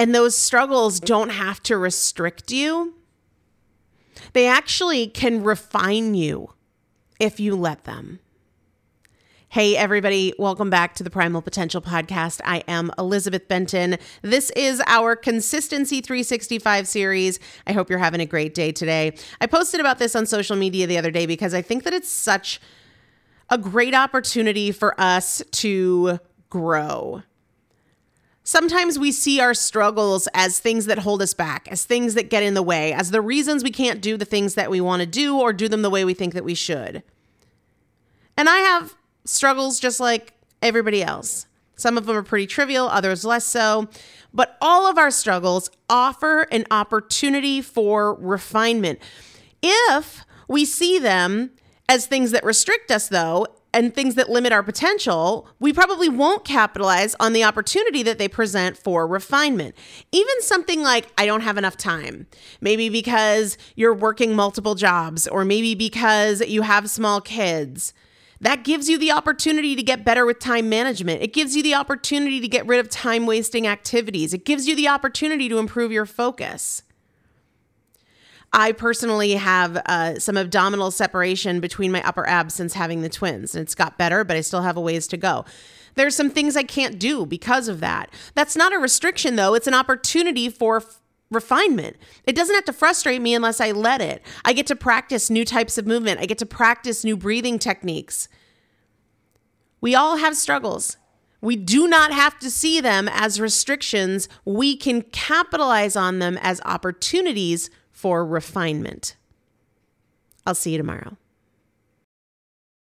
And those struggles don't have to restrict you, they actually can refine you if you let them. Hey, everybody, welcome back to the Primal Potential Podcast. I am Elizabeth Benton. This is our Consistency 365 series. I hope you're having a great day today. I posted about this on social media the other day because I think that it's such a great opportunity for us to grow Sometimes we see our struggles as things that hold us back, as things that get in the way, as the reasons we can't do the things that we want to do or do them the way we think that we should. And I have struggles just like everybody else. Some of them are pretty trivial, others less so. But all of our struggles offer an opportunity for refinement. If we see them as things that restrict us, though, and things that limit our potential, we probably won't capitalize on the opportunity that they present for refinement. Even something like, I don't have enough time, maybe because you're working multiple jobs, or maybe because you have small kids. That gives you the opportunity to get better with time management. It gives you the opportunity to get rid of time wasting activities. It gives you the opportunity to improve your focus. I personally have uh, some abdominal separation between my upper abs since having the twins, and it's got better, but I still have a ways to go. There's some things I can't do because of that. That's not a restriction, though, it's an opportunity for f- refinement. It doesn't have to frustrate me unless I let it. I get to practice new types of movement, I get to practice new breathing techniques. We all have struggles. We do not have to see them as restrictions. We can capitalize on them as opportunities for refinement. I'll see you tomorrow.